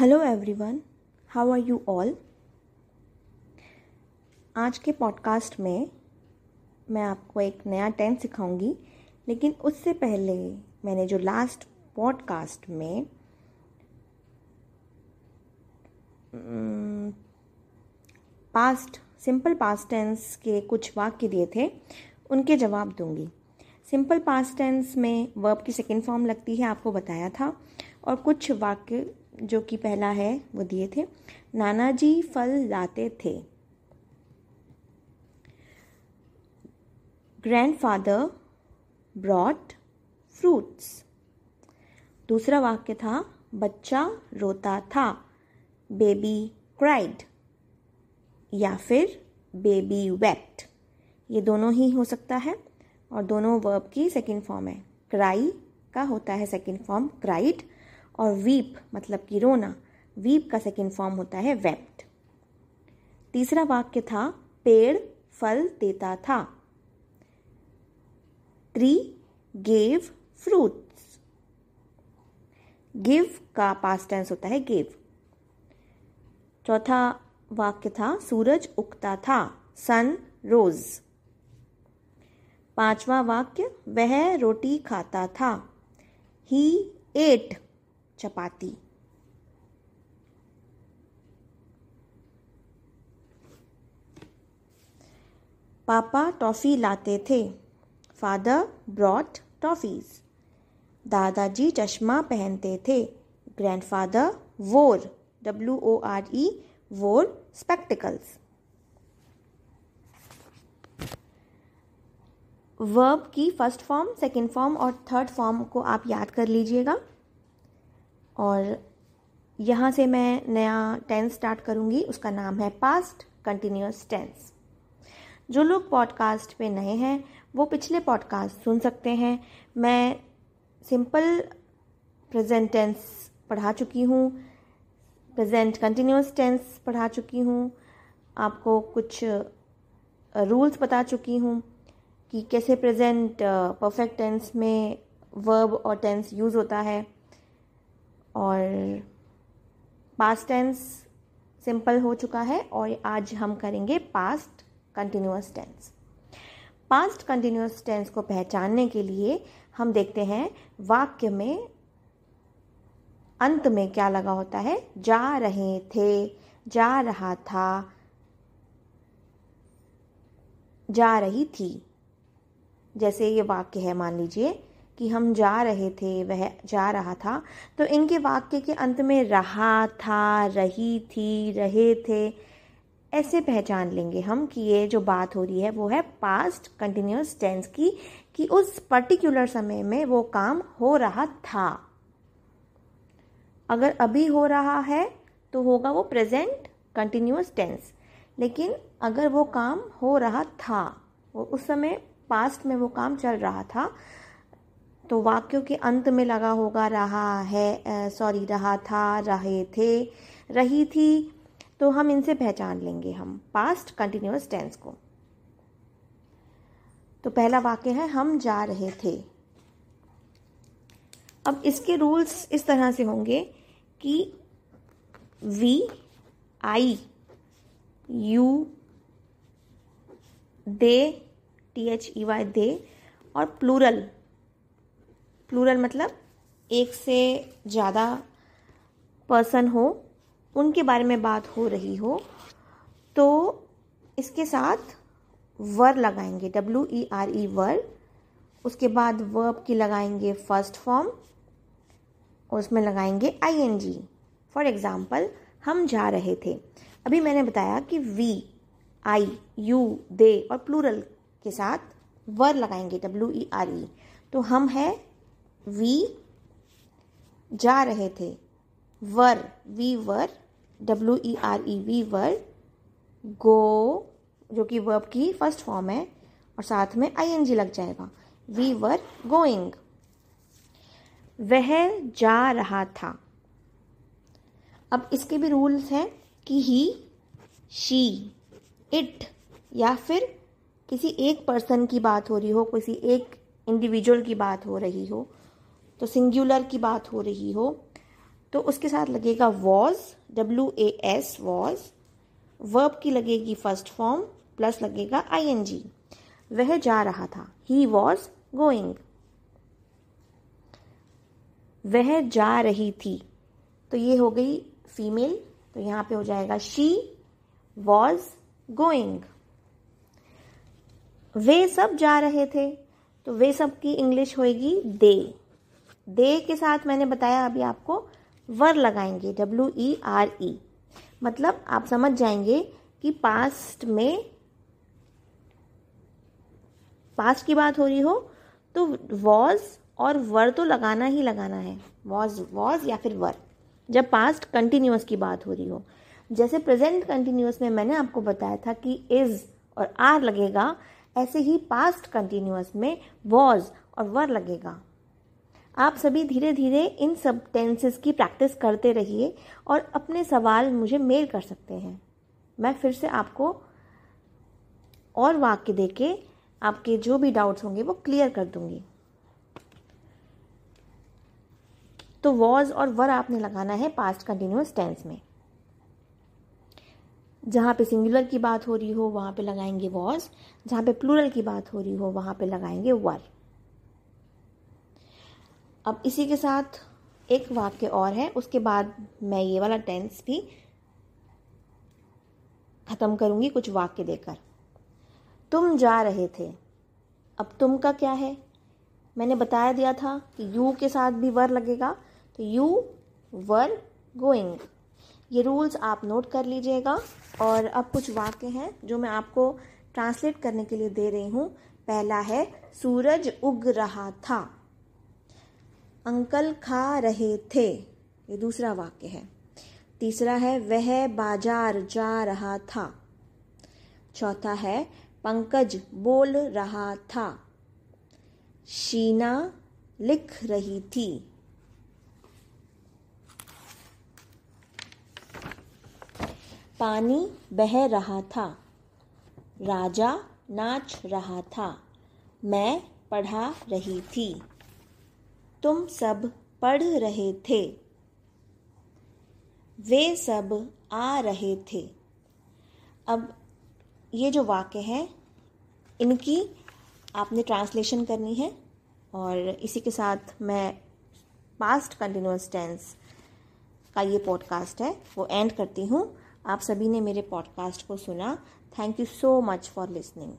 Hello everyone how are you all आज के podcast में मैं आपको एक नया टेंस सिखाऊँगी, लेकिन उससे पहले मैंने जो लास्ट पॉडकास्ट में पास्ट सिंपल पास्ट टेंस के कुछ वाक्य दिए थे, उनके जवाब दूँगी। सिंपल पास्ट टेंस में वर्ब की सेकेंड फॉर्म लगती है, आपको बताया था, और कुछ वाक्य जो कि पहला है, वो दिए थे। नाना जी फल लाते थे। ग्रैंडफादर ब्रॉट फ्रूट्स दूसरा वाक्य था, बच्चा रोता था बेबी क्राइड या फिर बेबी वेप्ट ये दोनों ही हो सकता है, और दोनों वर्ब की सेकंड फॉर्म है। क्राई का होता है सेकंड फॉर्म क्राइड और वीप मतलब कि रोना वीप का सेकेंड फॉर्म होता है वेप्ट तीसरा वाक्य था, पेड़ फल देता था. ट्री गेव फ्रूट्स गिव का पास्ट टेंस होता है गेव चौथा वाक्य था, सूरज उगता था सन रोज पांचवा वाक्य, वह रोटी खाता था. He ate chapati. पापा टॉफ़ी लाते थे। Father brought toffees. दादाजी चश्मा पहनते थे। Grandfather wore W O R E wore spectacles verb की फ़र्स्ट फॉर्म सेकंड फॉर्म और थर्ड फॉर्म को आप याद कर लीजिएगा। और यहाँ से मैं नया टेंस स्टार्ट करूँगी। उसका नाम है पास्ट कंटिन्यूस टेंस जो लोग पॉडकास्ट पे नए हैं, वो पिछले पॉडकास्ट सुन सकते हैं। मैं सिंपल प्रेजेंट टेंस पढ़ा चुकी हूँ प्रेजेंट कंटिन्यूस टेंस पढ़ा चुकी हूँ। आपको कुछ रूल्स बता चुकी हूँ कि कैसे प्रेजेंट परफेक्ट टेंस में वर्ब और टेंस यूज़ होता है। और पास्ट टेंस सिंपल हो चुका है और आज हम करेंगे past continuous tense past continuous tense को पहचानने के लिए हम देखते हैं वाक्य में अंत में क्या लगा होता है? जा रहे थे, जा रहा था, जा रही थी। जैसे ये वाक्य है, मान लीजिए कि हम जा रहे थे, वह जा रहा था। तो इनके वाक्य के अंत में रहा, था, रही थी, रहे थे, ऐसे पहचान लेंगे हम कि ये जो बात हो रही है, वो है पास्ट कंटिन्यूस टेंस की, कि उस पर्टिकुलर समय में वो काम हो रहा था। अगर अभी हो रहा है तो होगा वो प्रेजेंट कंटिन्यूस टेंस लेकिन अगर वो काम हो रहा था, वो उस समय पास्ट में वो काम चल रहा था तो वाक्यों के अंत में लगा होगा, रहा है सॉरी, रहा था, रहे थे, रही थी। तो हम इनसे पहचान लेंगे हम पास्ट कंटिन्यूस टेंस को। तो पहला वाक्य है, हम जा रहे थे। अब इसके रूल्स इस तरह से होंगे कि we I you they T H E Y they और प्लूरल प्लूरल मतलब एक से ज़्यादा पर्सन हो, उनके बारे में बात हो रही हो तो इसके साथ वर लगाएँगे डब्ल्यू ई आर ई वर। उसके बाद वर्ब की लगाएँगे फ़र्स्ट फॉर्म और उसमें लगाएँगे I N G for example हम जा रहे थे। अभी मैंने बताया कि वी आई यू दे और प्लूरल के साथ वर लगाएँगे डब्ल्यू ई आर ई तो हम है वी जा रहे थे। Were, we were W E R E we were, go, जो कि वर्ब की फ़र्स्ट फॉर्म है, और साथ में आई एन जी लग जाएगा। वी वर गोइंग वह जा रहा था। अब इसके भी रूल्स हैं कि ही शी इट या फिर किसी एक पर्सन की बात हो रही हो, किसी एक इंडिविजुअल की बात हो रही हो तो सिंगुलर की बात हो रही हो तो उसके साथ लगेगा was W A S was verb की लगेगी फ़र्स्ट फॉर्म प्लस लगेगा आई एन जी वह जा रहा था। ही वॉज़ गोइंग वह जा रही थी। तो ये हो गई फीमेल तो यहाँ पे हो जाएगा शी वॉज़ गोइंग वे सब जा रहे थे तो वे सब की इंग्लिश होएगी दे दे के साथ मैंने बताया, अभी आपको वर लगाएँगे डब्ल्यू ई आर ई मतलब आप समझ जाएँगे कि पास्ट में पास्ट की बात हो रही हो तो वॉज़ और वर तो लगाना ही लगाना है। वॉज़ वॉज़ या फिर वर। जब पास्ट कंटिन्यूस की बात हो रही हो। जैसे प्रेजेंट कंटिन्यूस में मैंने आपको बताया था कि इज़ और आर लगेगा, ऐसे ही पास्ट कंटिन्यूस में वॉज़ और वर लगेगा। आप सभी धीरे धीरे इन सब टेंसेस की प्रैक्टिस करते रहिए और अपने सवाल मुझे मेल कर सकते हैं। मैं फिर से आपको और वाक्य दे के आपके जो भी डाउट्स होंगे वो क्लियर कर दूँगी। तो वॉज़ और वर आपने लगाना है पास्ट कंटिन्यूस टेंस में। जहाँ पे सिंगुलर की बात हो रही हो, वहाँ पे लगाएँगे वॉज़ जहाँ पे प्लूरल की बात हो रही हो, वहाँ पे लगाएँगे वर अब इसी के साथ एक वाक्य और है, उसके बाद मैं ये वाला टेंस भी ख़त्म करूँगी कुछ वाक्य देकर। तुम जा रहे थे, अब तुम का क्या है? मैंने बताया दिया था कि यू के साथ भी वर लगेगा तो यू वर गोइंग ये रूल्स आप नोट कर लीजिएगा, और अब कुछ वाक्य हैं जो मैं आपको ट्रांसलेट करने के लिए दे रही हूँ। पहला है, सूरज उग रहा था। अंकल खा रहे थे। ये दूसरा वाक्य है। तीसरा है, वह बाज़ार जा रहा था। चौथा है, पंकज बोल रहा था। शीना लिख रही थी। पानी बह रहा था। राजा नाच रहा था। मैं पढ़ा रही थी। तुम सब पढ़ रहे थे। वे सब आ रहे थे। अब ये जो वाक्य हैं, इनकी आपने ट्रांसलेशन करनी है और इसी के साथ मैं पास्ट कंटिन्यूस टेंस का ये पॉडकास्ट है, वो एंड करती हूँ। आप सभी ने मेरे पॉडकास्ट को सुना। Thank you so much for listening